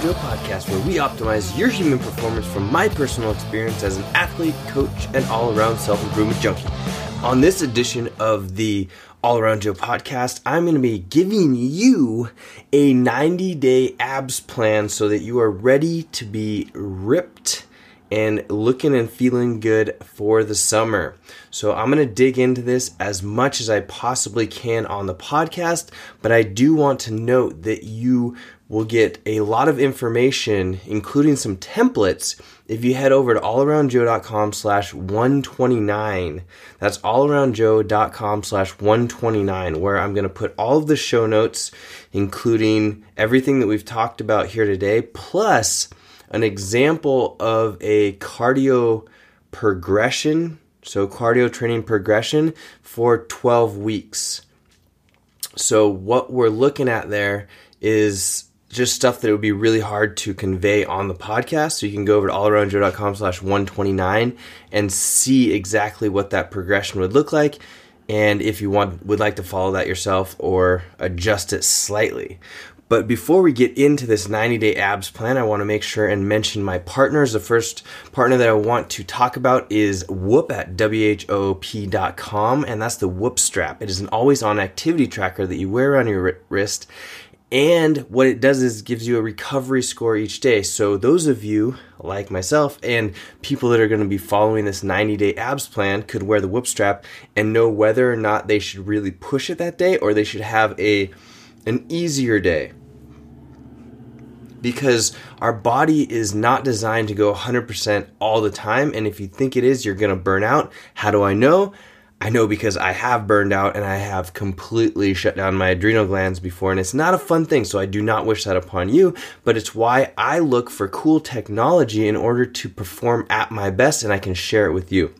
Joe podcast, where we optimize your human performance from my personal experience as an athlete, coach, and all around self improvement junkie. On this edition of the All Around Joe podcast, I'm going to be giving you a 90 day abs plan so that you are ready to be ripped and looking and feeling good for the summer. So I'm going to dig into this as much as I possibly can on the podcast, but I do want to note that you will get a lot of information, including some templates, if you head over to allaroundjoe.com slash 129. That's allaroundjoe.com slash 129, where I'm going to put all of the show notes, including everything that we've talked about here today, plus an example of a cardio progression, so cardio training progression for 12 weeks. So, what we're looking at there is just stuff that it would be really hard to convey on the podcast. So you can go over to allaroundjoe.com slash 129 and see exactly what that progression would look like. And if you want would like to follow that yourself or adjust it slightly. But before we get into this 90 day abs plan, I want to make sure and mention my partners. The first partner that I want to talk about is Whoop at WHOOP.com, and that's the Whoop strap. It is an always on activity tracker that you wear on your wrist. And what it does is gives you a recovery score each day. So those of you like myself and people that are going to be following this 90 day abs plan could wear the whoop strap and know whether or not they should really push it that day or they should have a an easier day because our body is not designed to go 100% all the time. And if you think it is, you're going to burn out. How do I know? I know because I have burned out and I have completely shut down my adrenal glands before, and it's not a fun thing, so I do not wish that upon you, but it's why I look for cool technology in order to perform at my best, and I can share it with you.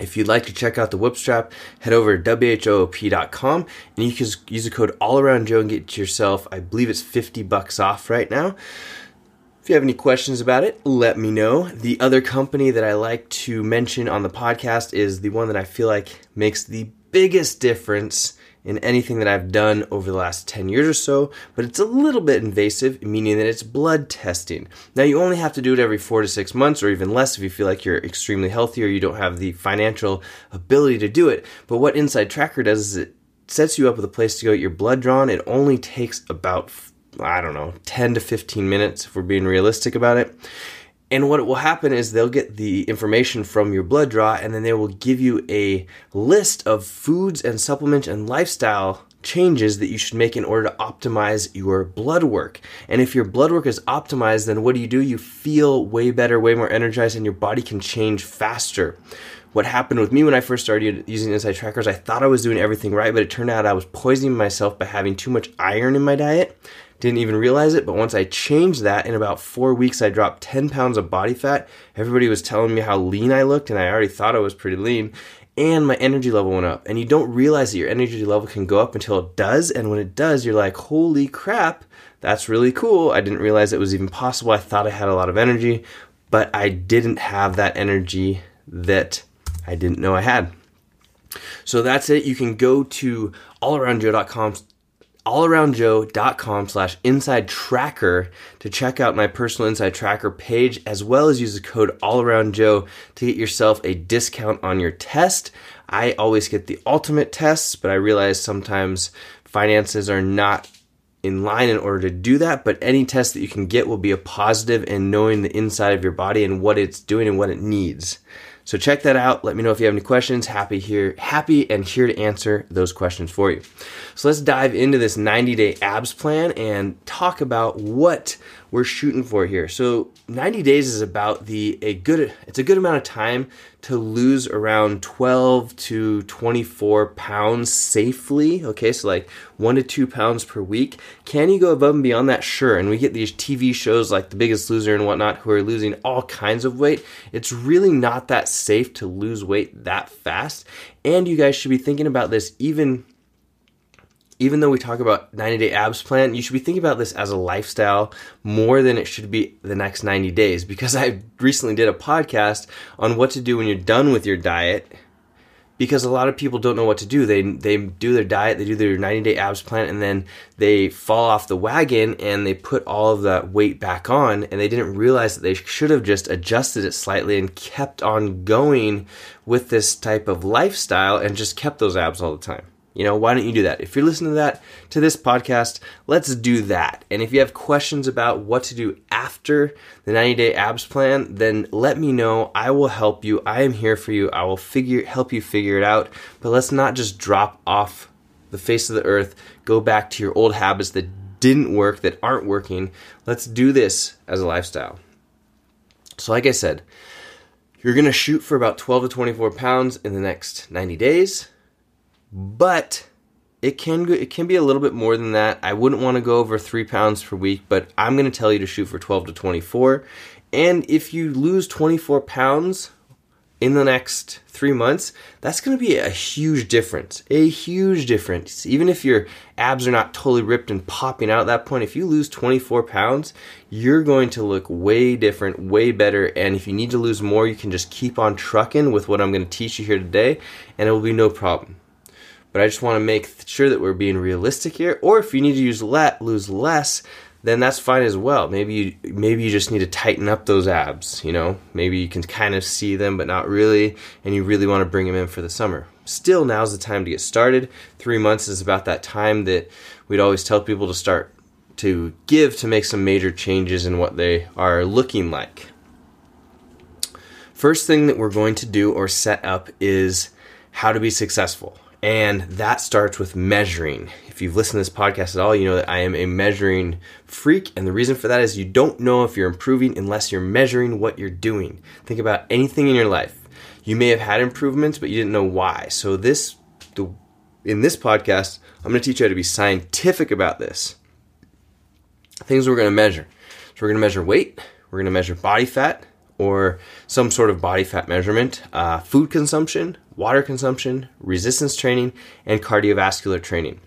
If you'd like to check out the Whoop Strap, head over to WHOOP.com and you can use the code all around Joe and get yourself, I believe it's 50 bucks off right now. If you have any questions about it, let me know. The other company that I like to mention on the podcast is the one that I feel like makes the biggest difference in anything that I've done over the last 10 years or so, but it's a little bit invasive, meaning that it's blood testing. Now, you only have to do it every four to six months or even less if you feel like you're extremely healthy or you don't have the financial ability to do it. But what Inside Tracker does is it sets you up with a place to go get your blood drawn. It only takes about I don't know, 10 to 15 minutes if we're being realistic about it. And what will happen is they'll get the information from your blood draw and then they will give you a list of foods and supplements and lifestyle changes that you should make in order to optimize your blood work. And if your blood work is optimized, then what do you do? You feel way better, way more energized, and your body can change faster. What happened with me when I first started using Inside Trackers, I thought I was doing everything right, but it turned out I was poisoning myself by having too much iron in my diet. Didn't even realize it, but once I changed that, in about four weeks, I dropped 10 pounds of body fat. Everybody was telling me how lean I looked, and I already thought I was pretty lean. And my energy level went up. And you don't realize that your energy level can go up until it does. And when it does, you're like, holy crap, that's really cool. I didn't realize it was even possible. I thought I had a lot of energy, but I didn't have that energy that I didn't know I had. So that's it. You can go to allaroundjoe.com allaroundjoe.com slash inside tracker to check out my personal inside tracker page as well as use the code allaroundjoe to get yourself a discount on your test. I always get the ultimate tests but i realize sometimes finances are not in line in order to do that but any test that you can get will be a positive in knowing the inside of your body and what it's doing and what it needs so check that out. Let me know if you have any questions. Happy here, happy and here to answer those questions for you. So let's dive into this 90 day abs plan and talk about what we're shooting for here. So 90 days is about the a good it's a good amount of time to lose around 12 to 24 pounds safely. Okay, so like one to two pounds per week. Can you go above and beyond that? Sure. And we get these TV shows like The Biggest Loser and whatnot who are losing all kinds of weight. It's really not that safe to lose weight that fast. And you guys should be thinking about this even even though we talk about 90 day abs plan, you should be thinking about this as a lifestyle more than it should be the next 90 days because I recently did a podcast on what to do when you're done with your diet because a lot of people don't know what to do. They they do their diet, they do their 90 day abs plan, and then they fall off the wagon and they put all of that weight back on, and they didn't realize that they should have just adjusted it slightly and kept on going with this type of lifestyle and just kept those abs all the time. You know, why don't you do that? If you're listening to that to this podcast, let's do that. And if you have questions about what to do after the 90 day abs plan, then let me know. I will help you. I am here for you. I will figure help you figure it out. But let's not just drop off the face of the earth, go back to your old habits that didn't work, that aren't working. Let's do this as a lifestyle. So like I said, you're going to shoot for about 12 to 24 pounds in the next 90 days but it can it can be a little bit more than that. I wouldn't want to go over three pounds per week, but I'm going to tell you to shoot for 12 to 24. And if you lose 24 pounds in the next three months, that's going to be a huge difference. A huge difference. Even if your abs are not totally ripped and popping out at that point, if you lose 24 pounds, you're going to look way different, way better. And if you need to lose more, you can just keep on trucking with what I'm going to teach you here today, and it will be no problem but I just want to make sure that we're being realistic here. Or if you need to use let lose less, then that's fine as well. Maybe you maybe you just need to tighten up those abs. You know, maybe you can kind of see them, but not really, and you really want to bring them in for the summer. Still, now's the time to get started. Three months is about that time that we'd always tell people to start to give to make some major changes in what they are looking like. First thing that we're going to do or set up is how to be successful. And that starts with measuring. If you've listened to this podcast at all, you know that I am a measuring freak. And the reason for that is you don't know if you're improving unless you're measuring what you're doing. Think about anything in your life. You may have had improvements, but you didn't know why. So, this, the, in this podcast, I'm going to teach you how to be scientific about this. Things we're going to measure. So, we're going to measure weight, we're going to measure body fat, or some sort of body fat measurement, uh, food consumption, water consumption, resistance training, and cardiovascular training.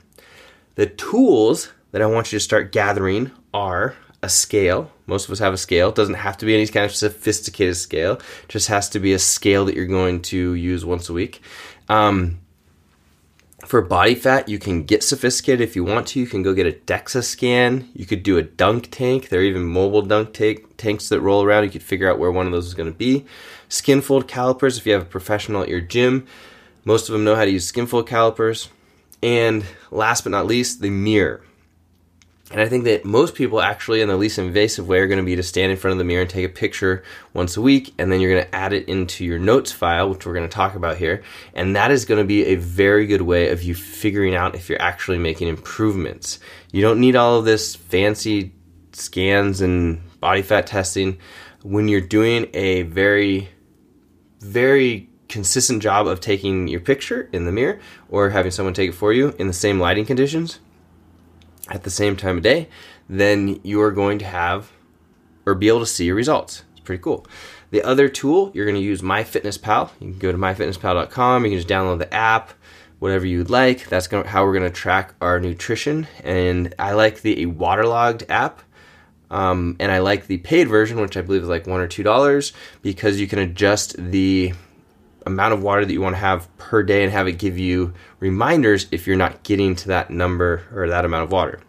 The tools that I want you to start gathering are a scale. Most of us have a scale. It doesn't have to be any kind of sophisticated scale. It just has to be a scale that you're going to use once a week. Um, for body fat, you can get sophisticated if you want to. You can go get a DEXA scan. You could do a dunk tank. There are even mobile dunk tank, tanks that roll around. You could figure out where one of those is going to be. Skin fold calipers, if you have a professional at your gym, most of them know how to use skin fold calipers. And last but not least, the mirror. And I think that most people actually, in the least invasive way, are going to be to stand in front of the mirror and take a picture once a week, and then you're going to add it into your notes file, which we're going to talk about here. And that is going to be a very good way of you figuring out if you're actually making improvements. You don't need all of this fancy scans and body fat testing when you're doing a very, very consistent job of taking your picture in the mirror or having someone take it for you in the same lighting conditions at the same time of day, then you are going to have or be able to see your results. It's pretty cool. The other tool, you're going to use MyFitnessPal. You can go to myfitnesspal.com. You can just download the app, whatever you'd like. That's going to, how we're going to track our nutrition. And I like the waterlogged app. Um, and I like the paid version, which I believe is like one or two dollars, because you can adjust the amount of water that you want to have per day and have it give you reminders if you're not getting to that number or that amount of water.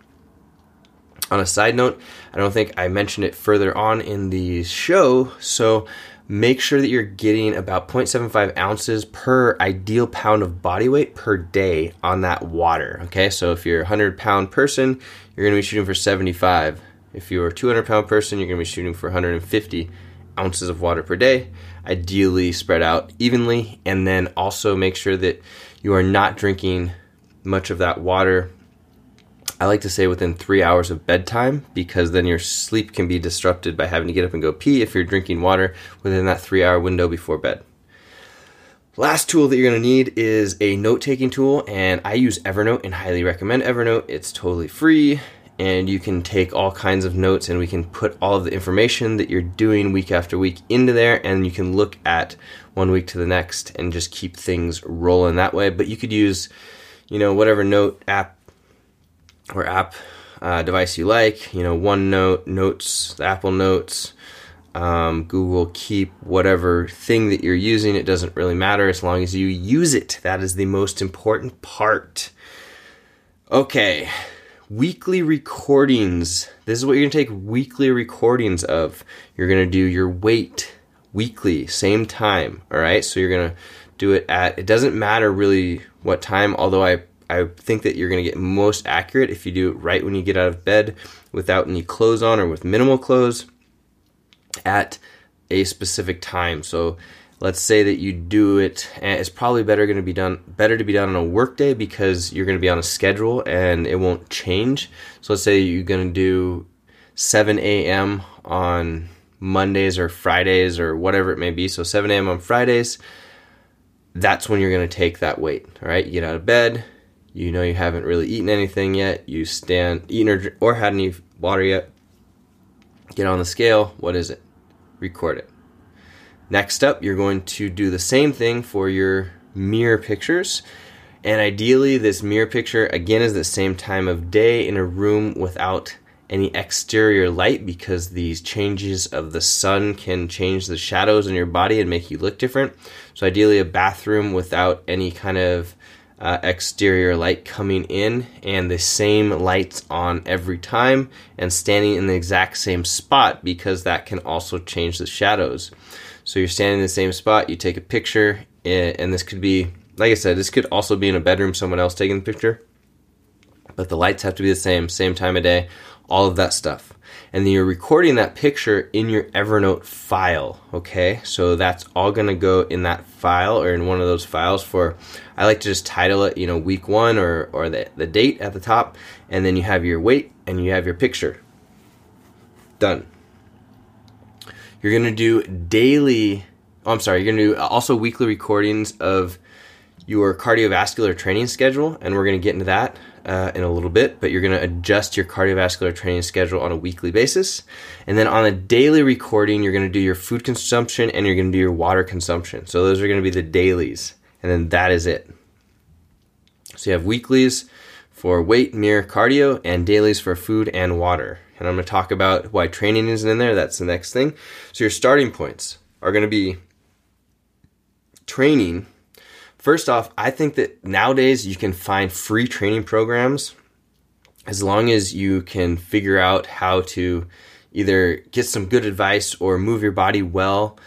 On a side note, I don't think I mentioned it further on in the show, so make sure that you're getting about 0.75 ounces per ideal pound of body weight per day on that water. Okay, so if you're a 100 pound person, you're to be shooting for 75. If you're a 200 pound person, you're to be shooting for 150 ounces of water per day ideally spread out evenly, and then also make sure that you are not drinking much of that water. I like to say within three hours of bedtime because then your sleep can be disrupted by having to get up and go pee if you're drinking water within that three hour window before bed. Last tool that you're going to need is a note taking tool, and I use Evernote and highly recommend Evernote. It's totally free and you can take all kinds of notes and we can put all of the information that you're doing week after week into there and you can look at one week to the next and just keep things rolling that way but you could use you know whatever note app or app uh, device you like you know onenote notes apple notes um, Google Keep, whatever thing that you're using. It doesn't really matter as long as you use it. That is the most important part. Okay, weekly recordings. This is what you're going to take weekly recordings of. You're going to do your weight weekly, same time. All right, so you're going to do it at, it doesn't matter really what time, although I I think that you're going to get most accurate if you do it right when you get out of bed without any clothes on or with minimal clothes at a specific time. So let's say that you do it and it's probably better going to be done better to be done on a work day because you're going to be on a schedule and it won't change. So let's say you're going to do 7 a.m. on Mondays or Fridays or whatever it may be. So 7 a.m. on Fridays, that's when you're going to take that weight. All right, you get out of bed. You know you haven't really eaten anything yet. You stand, eaten or, or had any water yet. Get on the scale. What is it? Record it. Next up, you're going to do the same thing for your mirror pictures. And ideally, this mirror picture again is the same time of day in a room without any exterior light because these changes of the sun can change the shadows in your body and make you look different. So, ideally, a bathroom without any kind of uh, exterior light coming in and the same lights on every time and standing in the exact same spot because that can also change the shadows. So, you're standing in the same spot, you take a picture, and this could be, like I said, this could also be in a bedroom, someone else taking the picture. But the lights have to be the same, same time of day all of that stuff. And then you're recording that picture in your Evernote file, okay? So that's all gonna go in that file or in one of those files for, I like to just title it, you know, week one or, or the, the date at the top, and then you have your weight and you have your picture. Done. You're gonna do daily, oh, I'm sorry, you're gonna do also weekly recordings of your cardiovascular training schedule, and we're gonna get into that uh, in a little bit, but you're going to adjust your cardiovascular training schedule on a weekly basis. And then on a daily recording, you're going to do your food consumption and you're going to do your water consumption. So those are going to be the dailies. And then that is it. So you have weeklies for weight, mirror, cardio, and dailies for food and water. And I'm going to talk about why training isn't in there. That's the next thing. So your starting points are going to be training First off, I think that nowadays you can find free training programs as long as you can figure out how to either get some good advice or move your body well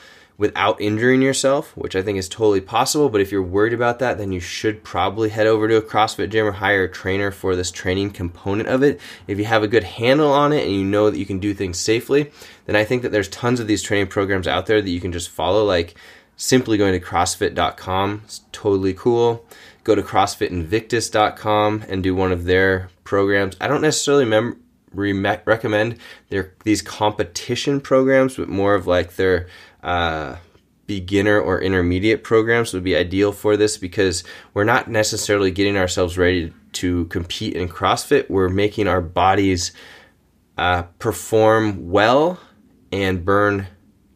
without injuring yourself, which I think is totally possible. But if you're worried about that, then you should probably head over to a CrossFit gym or hire a trainer for this training component of it. If you have a good handle on it and you know that you can do things safely, then I think that there's tons of these training programs out there that you can just follow. Like simply going to CrossFit.com. It's totally cool. Go to CrossFitInvictus.com and do one of their programs. I don't necessarily mem- re- recommend their these competition programs, but more of like their uh, beginner or intermediate programs would be ideal for this because we're not necessarily getting ourselves ready to compete in CrossFit. We're making our bodies uh, perform well and burn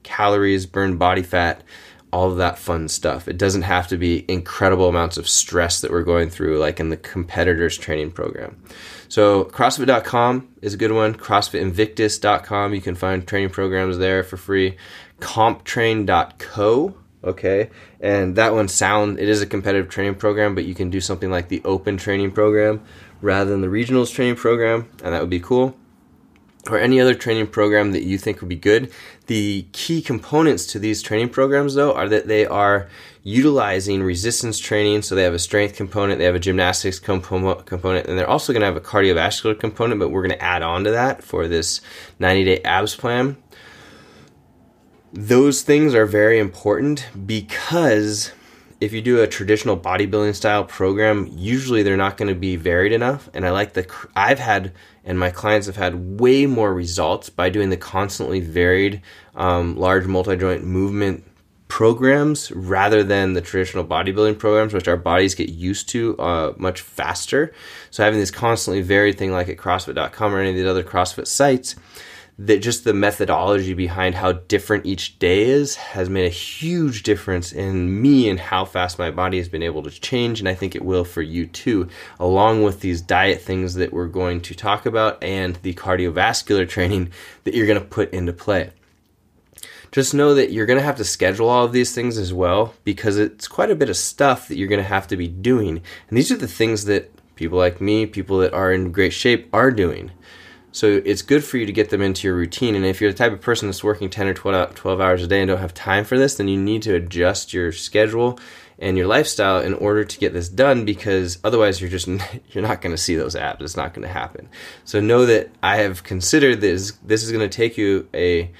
calories, burn body fat all of that fun stuff. It doesn't have to be incredible amounts of stress that we're going through, like in the competitors training program. So, CrossFit.com is a good one. CrossFitInvictus.com, you can find training programs there for free. CompTrain.co, okay, and that one sound it is a competitive training program, but you can do something like the Open training program rather than the Regionals training program, and that would be cool or any other training program that you think would be good. The key components to these training programs, though, are that they are utilizing resistance training. So they have a strength component, they have a gymnastics component, and they're also going to have a cardiovascular component, but we're going to add on to that for this 90 day abs plan. Those things are very important because if you do a traditional bodybuilding style program, usually they're not going to be varied enough. And I like the, I've had, and my clients have had way more results by doing the constantly varied um, large multi joint movement programs rather than the traditional bodybuilding programs, which our bodies get used to uh, much faster. So having this constantly varied thing like at CrossFit.com or any of these other CrossFit sites that just the methodology behind how different each day is has made a huge difference in me and how fast my body has been able to change and I think it will for you too along with these diet things that we're going to talk about and the cardiovascular training that you're going to put into play. just know that you're going to have to schedule all of these things as well because it's quite a bit of stuff that you're going to have to be doing. And these are the things that people like me, people that are in great shape, are doing. So it's good for you to get them into your routine. And if you're the type of person that's working 10 or uh, 12 hours a day and don't have time for this, then you need to adjust your schedule and your lifestyle in order to get this done because otherwise you're just you're not going to see those abs it's not going to happen so know that i have considered this this is going to take you a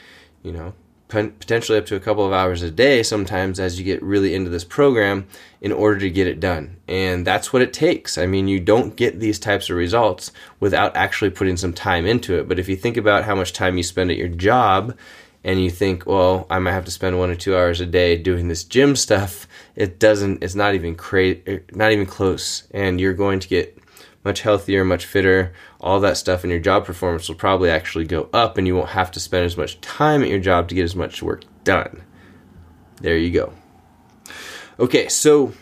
you know potentially up to a couple of hours a day sometimes as you get really into this program in order to get it done. And that's what it takes. I mean, you don't get these types of results without actually putting some time into it. But if you think about how much time you spend at your job and you think, well, I might have to spend one or two hours a day doing this gym stuff, it doesn't, it's not even cra- not even close. And you're going to get much healthier, much fitter, all that stuff, and your job performance will probably actually go up, and you won't have to spend as much time at your job to get as much work done. There you go. Okay, so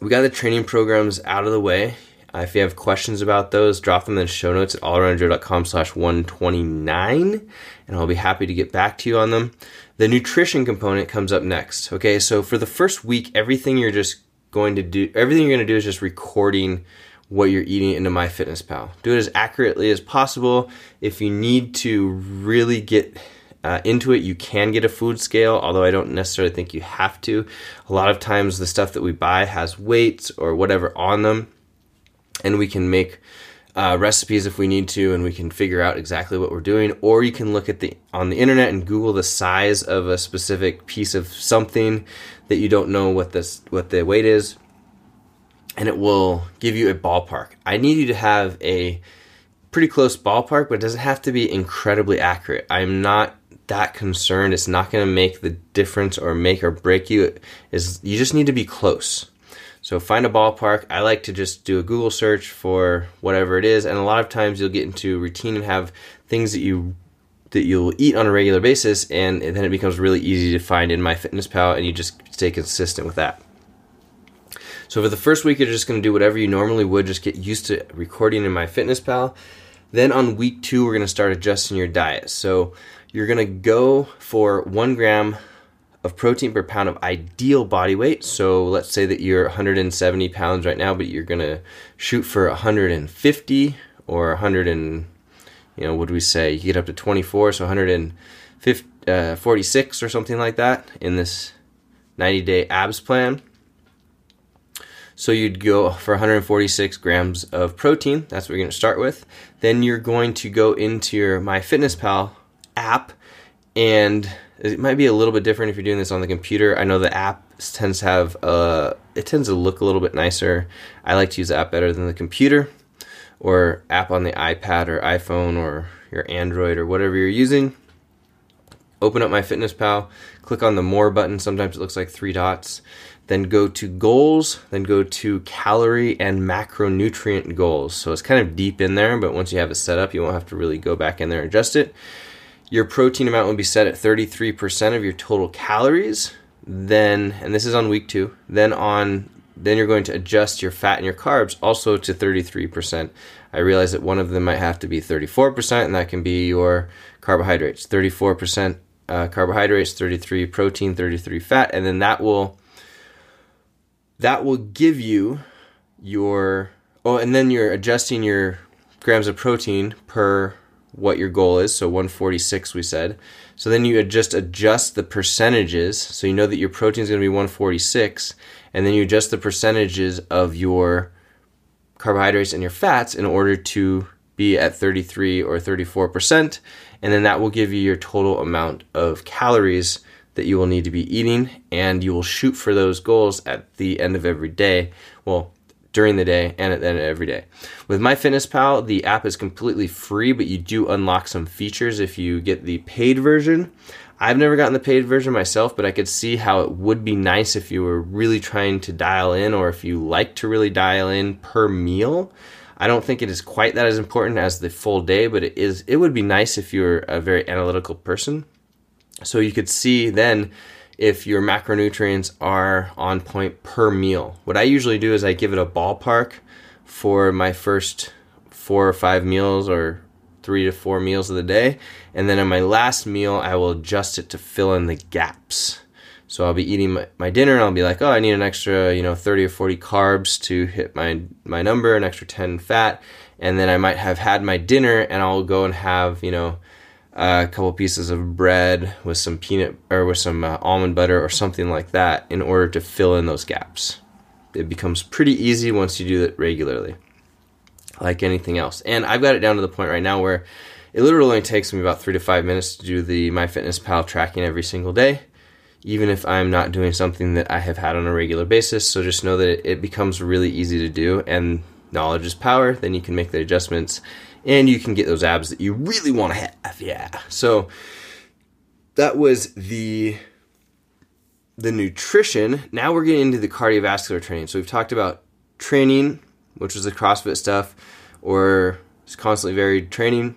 we got the training programs out of the way. Uh, if you have questions about those, drop them in the show notes at allaroundjoe.com slash 129, and I'll be happy to get back to you on them. The nutrition component comes up next. Okay, so for the first week, everything you're just going to do, everything you're going to do is just recording what you're eating into MyFitnessPal. Do it as accurately as possible. If you need to really get uh, into it, you can get a food scale, although I don't necessarily think you have to. A lot of times, the stuff that we buy has weights or whatever on them, and we can make uh, recipes if we need to, and we can figure out exactly what we're doing. Or you can look at the on the internet and Google the size of a specific piece of something that you don't know what this what the weight is and it will give you a ballpark. I need you to have a pretty close ballpark, but it doesn't have to be incredibly accurate. I'm not that concerned. It's not going to make the difference or make or break you. Is you just need to be close. So find a ballpark. I like to just do a Google search for whatever it is, and a lot of times you'll get into routine and have things that you that you'll eat on a regular basis, and then it becomes really easy to find in MyFitnessPal, and you just stay consistent with that. So for the first week, you're just going to do whatever you normally would, just get used to recording in MyFitnessPal. Then on week two, we're going to start adjusting your diet. So you're going to go for one gram of protein per pound of ideal body weight. So let's say that you're 170 pounds right now, but you're going to shoot for 150 or 100 and, you know, what do we say? You get up to 24, so 146 uh, or something like that in this 90 day abs plan. So you'd go for 146 grams of protein. That's what you're going to start with. Then you're going to go into your MyFitnessPal app, and it might be a little bit different if you're doing this on the computer. I know the app tends to have uh, it tends to look a little bit nicer. I like to use the app better than the computer or app on the iPad or iPhone or your Android or whatever you're using. Open up MyFitnessPal, click on the more button. Sometimes it looks like three dots then go to goals, then go to calorie and macronutrient goals. So it's kind of deep in there, but once you have it set up, you won't have to really go back in there and adjust it. Your protein amount will be set at 33% of your total calories. Then, and this is on week two, then on then you're going to adjust your fat and your carbs also to 33%. I realize that one of them might have to be 34%, and that can be your carbohydrates. 34% uh, carbohydrates, 33 protein, 33 fat, and then that will that will give you your oh and then you're adjusting your grams of protein per what your goal is. So 146 we said. So then you just adjust the percentages. So you know that your protein is going to be 146 and then you adjust the percentages of your carbohydrates and your fats in order to be at 33 or 34% and then that will give you your total amount of calories that you will need to be eating, and you will shoot for those goals at the end of every day. Well, during the day and at the end of every day. With MyFitnessPal, the app is completely free, but you do unlock some features if you get the paid version. I've never gotten the paid version myself, but I could see how it would be nice if you were really trying to dial in or if you like to really dial in per meal. I don't think it is quite that as important as the full day, but it is it would be nice if you're a very analytical person. So you could see then if your macronutrients are on point per meal. What I usually do is I give it a ballpark for my first four or five meals or three to four meals of the day. And then on my last meal, I will adjust it to fill in the gaps. So I'll be eating my, my, dinner and I'll be like, oh, I need an extra, you know, 30 or 40 carbs to hit my, my number, an extra 10 fat. And then I might have had my dinner and I'll go and have, you know, a couple pieces of bread with some peanut or with some uh, almond butter or something like that in order to fill in those gaps. It becomes pretty easy once you do it regularly, like anything else. And I've got it down to the point right now where it literally only takes me about three to five minutes to do the MyFitnessPal tracking every single day even if I'm not doing something that I have had on a regular basis. So just know that it, it becomes really easy to do, and knowledge is power. Then you can make the adjustments, and you can get those abs that you really want to have. Yeah. So that was the the nutrition. Now we're getting into the cardiovascular training. So we've talked about training, which was the CrossFit stuff, or it's constantly varied training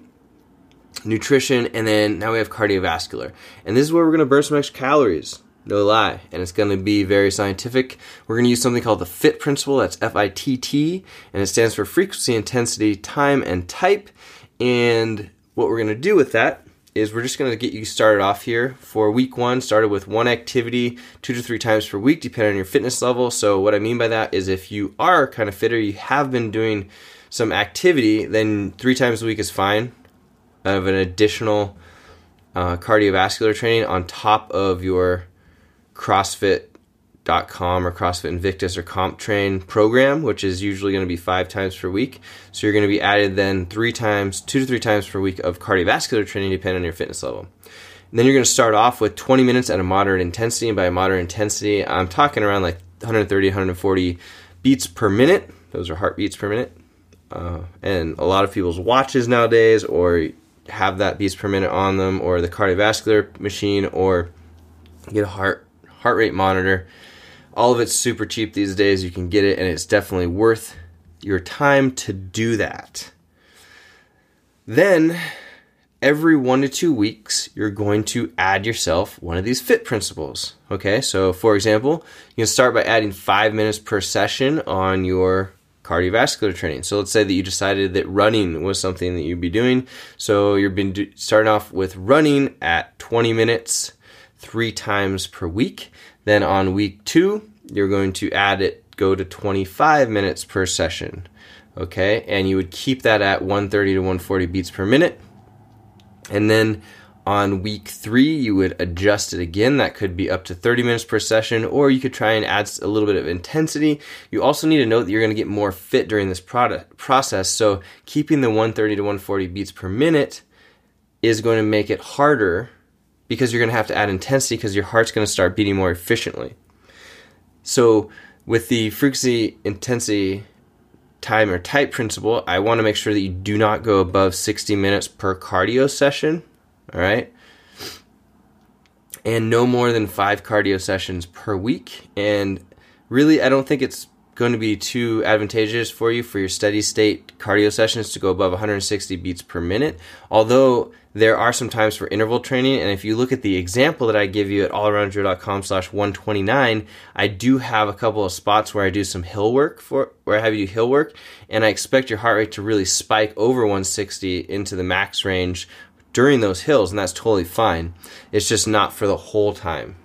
nutrition, and then now we have cardiovascular. And this is where we're going to burn some extra calories. No lie. And it's going to be very scientific. We're going to use something called the FIT principle. That's F I T T. And it stands for frequency, intensity, time, and type. And what we're going to do with that is we're just going to get you started off here for week one started with one activity two to three times per week depending on your fitness level so what i mean by that is if you are kind of fitter you have been doing some activity then three times a week is fine of an additional uh, cardiovascular training on top of your CrossFit.com or CrossFit Invictus or CompTrain program, which is usually going to be five times per week. So you're going to be added then three times, two to three times per week of cardiovascular training, depending on your fitness level. And then you're going to start off with 20 minutes at a moderate intensity. And by moderate intensity, I'm talking around like 130, 140 beats per minute. Those are heartbeats per minute. Uh, and a lot of people's watches nowadays, or have that beats per minute on them or the cardiovascular machine or get a heart heart rate monitor. All of it's super cheap these days. You can get it and it's definitely worth your time to do that. Then every 1 to 2 weeks you're going to add yourself one of these fit principles. Okay? So for example, you can start by adding 5 minutes per session on your cardiovascular training. So let's say that you decided that running was something that you'd be doing. So you've been do- starting off with running at 20 minutes three times per week. Then on week two, you're going to add it, go to 25 minutes per session. Okay, and you would keep that at 130 to 140 beats per minute. And then on week three, you would adjust it again. That could be up to 30 minutes per session, or you could try and add a little bit of intensity. You also need to note that you're going to get more fit during this product process. So keeping the 130 to 140 beats per minute is going to make it harder because you're going to have to add intensity because your heart's going to start beating more efficiently. So with the frequency, intensity, time, or type principle, I want to make sure that you do not go above 60 minutes per cardio session all right? And no more than five cardio sessions per week. And really, I don't think it's going to be too advantageous for you for your steady state cardio sessions to go above 160 beats per minute. Although there are some times for interval training, and if you look at the example that I give you at allaroundjoe.com slash 129, I do have a couple of spots where I do some hill work for where I have you hill work, and I expect your heart rate to really spike over 160 into the max range during those hills, and that's totally fine. It's just not for the whole time.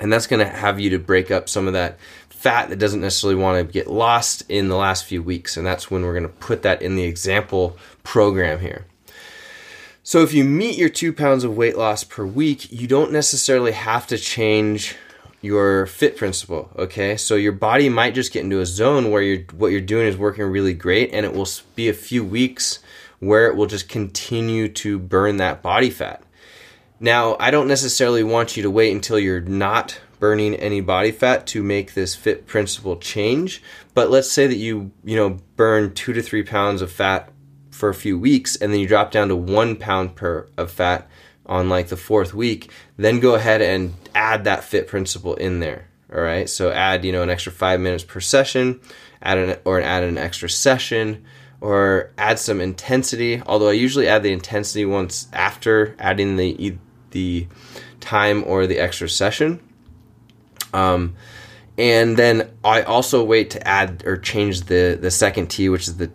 And that's going to have you to break up some of that fat that doesn't necessarily want to get lost in the last few weeks. And that's when we're going to put that in the example program here. So if you meet your two pounds of weight loss per week, you don't necessarily have to change your fit principle okay so your body might just get into a zone where you're what you're doing is working really great and it will be a few weeks where it will just continue to burn that body fat. Now, I don't necessarily want you to wait until you're not burning any body fat to make this fit principle change, but let's say that you, you know, burn 2 to 3 pounds of fat for a few weeks and then you drop down to 1 pound per of fat on like the fourth week, then go ahead and add that fit principle in there. All right? So add, you know, an extra 5 minutes per session, add an or add an extra session or add some intensity. Although I usually add the intensity once after adding the the time or the extra session. Um, and then I also wait to add or change the the second T, which is the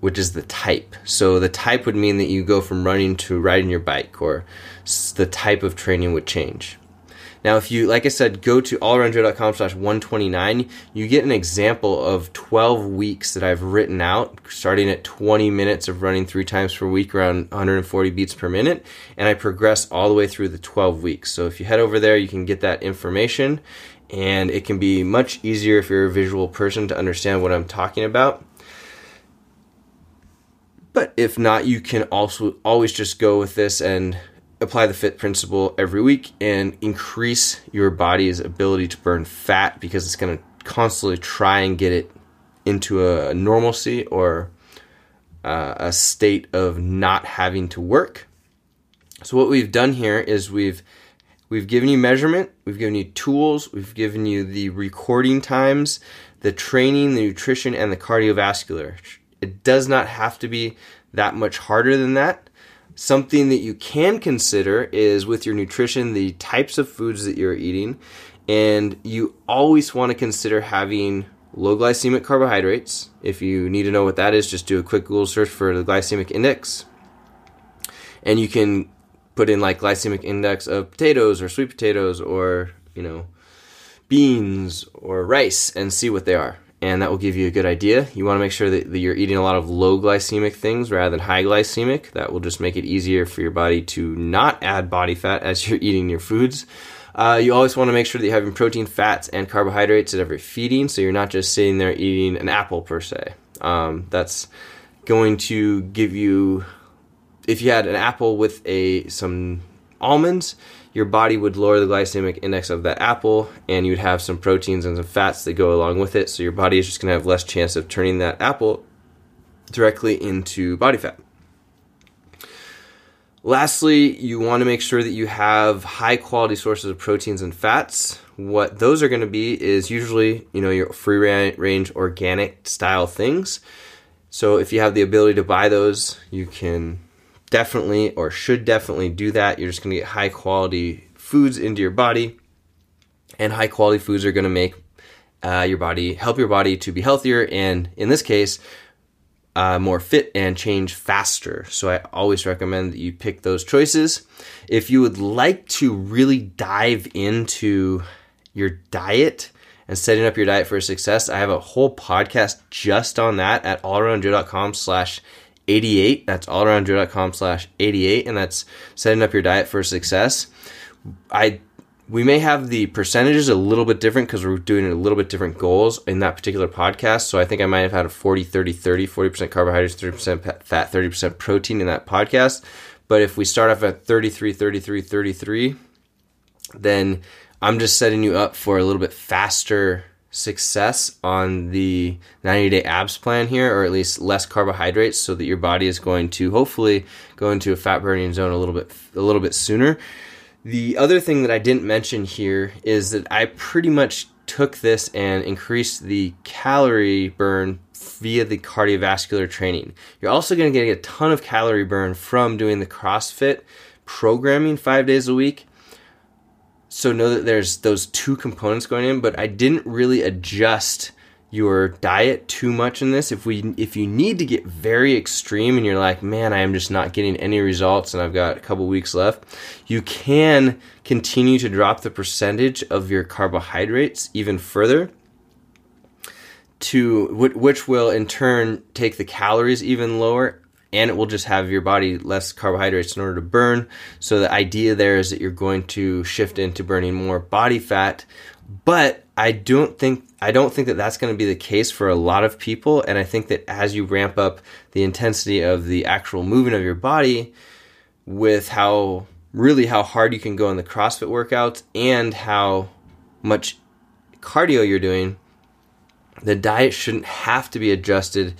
which is the type. So the type would mean that you go from running to riding your bike, or the type of training would change. Now, if you, like I said, go to allaroundjoe.com slash 129, you get an example of 12 weeks that I've written out, starting at 20 minutes of running three times per week, around 140 beats per minute, and I progress all the way through the 12 weeks. So if you head over there, you can get that information, and it can be much easier if you're a visual person to understand what I'm talking about. But if not, you can also always just go with this and apply the fit principle every week and increase your body's ability to burn fat because it's going to constantly try and get it into a normalcy or uh, a state of not having to work. So what we've done here is we've we've given you measurement, we've given you tools, we've given you the recording times, the training, the nutrition and the cardiovascular. It does not have to be that much harder than that. Something that you can consider is with your nutrition, the types of foods that you're eating. And you always want to consider having low glycemic carbohydrates. If you need to know what that is, just do a quick Google search for the glycemic index. And you can put in like glycemic index of potatoes or sweet potatoes or, you know, beans or rice and see what they are and that will give you a good idea. You want to make sure that, that, you're eating a lot of low glycemic things rather than high glycemic. That will just make it easier for your body to not add body fat as you're eating your foods. Uh, you always want to make sure that you're having protein, fats, and carbohydrates at every feeding, so you're not just sitting there eating an apple per se. Um, that's going to give you, if you had an apple with a some almonds, your body would lower the glycemic index of that apple and you'd have some proteins and some fats that go along with it. So your body is just going to have less chance of turning that apple directly into body fat. Lastly, you want to make sure that you have high quality sources of proteins and fats. What those are going to be is usually, you know, your free range organic style things. So if you have the ability to buy those, you can definitely or should definitely do that. You're just going to get high quality foods into your body, and high quality foods are going to make uh, your body help your body to be healthier, and in this case, uh, more fit and change faster. So I always recommend that you pick those choices. If you would like to really dive into your diet and setting up your diet for success, I have a whole podcast just on that at allaroundjoe.com slash 88. That's allaroundjoe.com slash 88. And that's setting up your diet for success. I we may have the percentages a little bit different because we're doing a little bit different goals in that particular podcast. So I think I might have had a 40, 30, 30, 40% carbohydrates, 30% fat, 30% protein in that podcast. But if we start off at 33, 33, 33, then I'm just setting you up for a little bit faster success on the 90 day abs plan here, or at least less carbohydrates, so that your body is going to hopefully go into a fat burning zone a little bit a little bit sooner. The other thing that I didn't mention here is that I pretty much took this and increased the calorie burn via the cardiovascular training. You're also going to get a ton of calorie burn from doing the CrossFit programming five days a week so know that there's those two components going in but i didn't really adjust your diet too much in this. If we if you need to get very extreme and you're like man i am just not getting any results and i've got a couple weeks left you can continue to drop the percentage of your carbohydrates even further to which will in turn take the calories even lower and it will just have your body less carbohydrates in order to burn. So the idea there is that you're going to shift into burning more body fat, but I don't think I don't think that that's going to be the case for a lot of people and I think that as you ramp up the intensity of the actual movement of your body with how really how hard you can go in the CrossFit workouts and how much cardio you're doing, the diet shouldn't have to be adjusted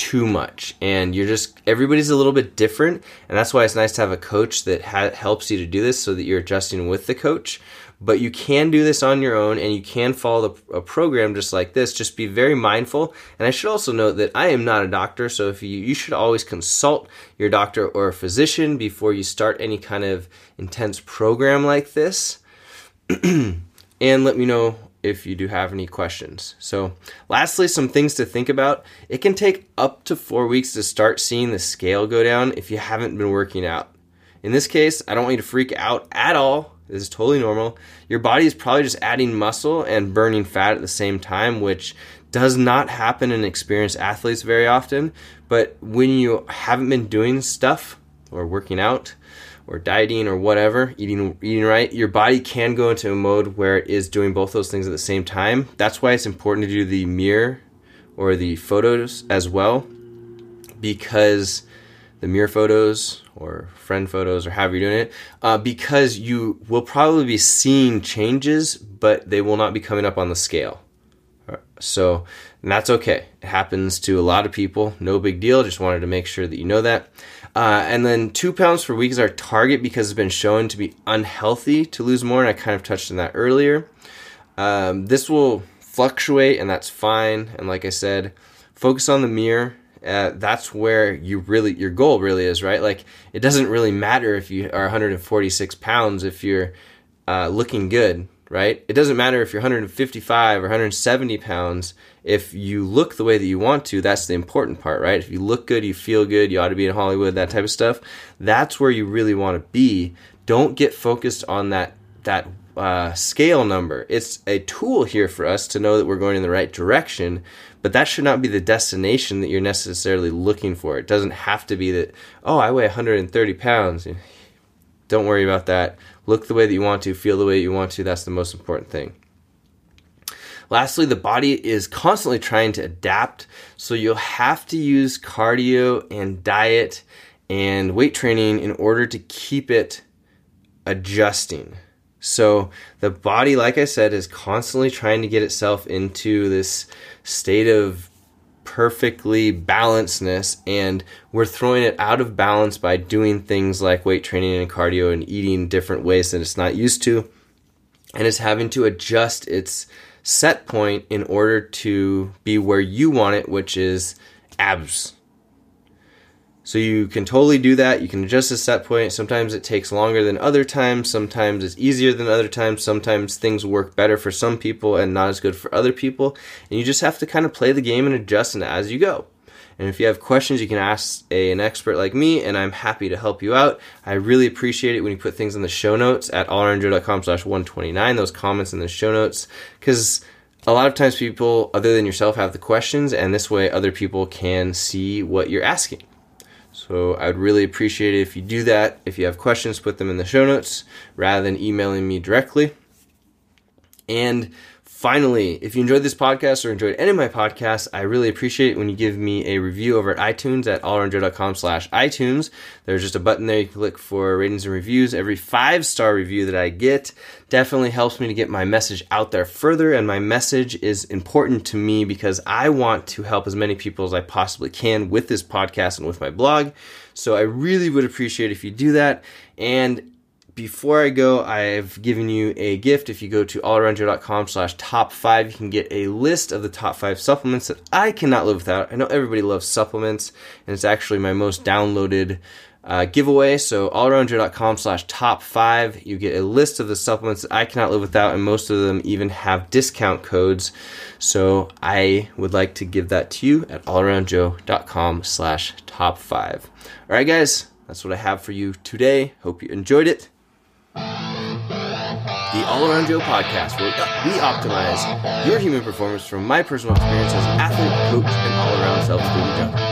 too much and you're just everybody's a little bit different and that's why it's nice to have a coach that ha- helps you to do this so that you're adjusting with the coach but you can do this on your own and you can follow the, a program just like this. Just be very mindful and i should also note that i am not a doctor so if you you should always consult your doctor or a physician before you start any kind of intense program like this. And let me know if you do have any questions. So, lastly, some things to think about. It can take up to four weeks to start seeing the scale go down if you haven't been working out. In this case, I don't want you to freak out at all. This is totally normal. Your body is probably just adding muscle and burning fat at the same time, which does not happen in experienced athletes very often. But when you haven't been doing stuff or working out, or dieting or whatever, eating eating right, your body can go into a mode where it is doing both those things at the same time. That's why it's important to do the mirror or the photos as well because the mirror photos or friend photos or however you're doing it, uh, because you will probably be seeing changes, but they will not be coming up on the scale. So that's okay. It happens to a lot of people. No big deal. Just wanted to make sure that you know that. Uh, and then two pounds per week is our target because it's been shown to be unhealthy to lose more. And I kind of touched on that earlier. Um, this will fluctuate, and that's fine. And like I said, focus on the mirror. Uh, that's where you really your goal really is, right? Like it doesn't really matter if you are 146 pounds if you're uh, looking good, right? It doesn't matter if you're 155 or 170 pounds. If you look the way that you want to, that's the important part, right? If you look good, you feel good, you ought to be in Hollywood, that type of stuff. That's where you really want to be. Don't get focused on that that uh, scale number. It's a tool here for us to know that we're going in the right direction, but that should not be the destination that you're necessarily looking for. It doesn't have to be that, oh, I weigh 130 pounds. Don't worry about that look the way that you want to, feel the way you want to. That's the most important thing. Lastly, the body is constantly trying to adapt, so you'll have to use cardio and diet and weight training in order to keep it adjusting. So the body, like I said, is constantly trying to get itself into this state of perfectly balancedness and we're throwing it out of balance by doing things like weight training and cardio and eating different ways that it's not used to. And it's having to adjust its set point in order to be where you want it which is abs so you can totally do that. You can adjust the set point. Sometimes it takes longer than other times. Sometimes it's easier than other times. Sometimes things work better for some people and not as good for other people. And you just have to kind of play the game and adjust and as you go. And if you have questions, you can ask a, an expert like me, and I'm happy to help you out. I really appreciate it when you put things in the show notes at allaroundjoe.com slash 129, those comments in the show notes, because a lot of times people other than yourself have the questions, and this way other people can see what you're asking. So I would really appreciate it if you do that. If you have questions, put them in the show notes rather than emailing me directly. And Finally, if you enjoyed this podcast or enjoyed any of my podcasts, I really appreciate it when you give me a review over at iTunes at allaroundjoe.com slash iTunes. There's just a button there you can click for ratings and reviews. Every five star review that I get definitely helps me to get my message out there further. And my message is important to me because I want to help as many people as I possibly can with this podcast and with my blog. So I really would appreciate if you do that. And before I go, I've given you a gift. If you go to allaroundjoe.com slash top five, you can get a list of the top five supplements that I cannot live without. I know everybody loves supplements, and it's actually my most downloaded uh, giveaway. So allaroundjoe.com slash top five, you get a list of the supplements that I cannot live without, and most of them even have discount codes. So I would like to give that to you at allaroundjoe.com slash top five. All right, guys, that's what I have for you today. Hope you enjoyed it All Around Joe podcast, where we optimize your human performance from my personal experience as an athlete, coach, and all around self improvement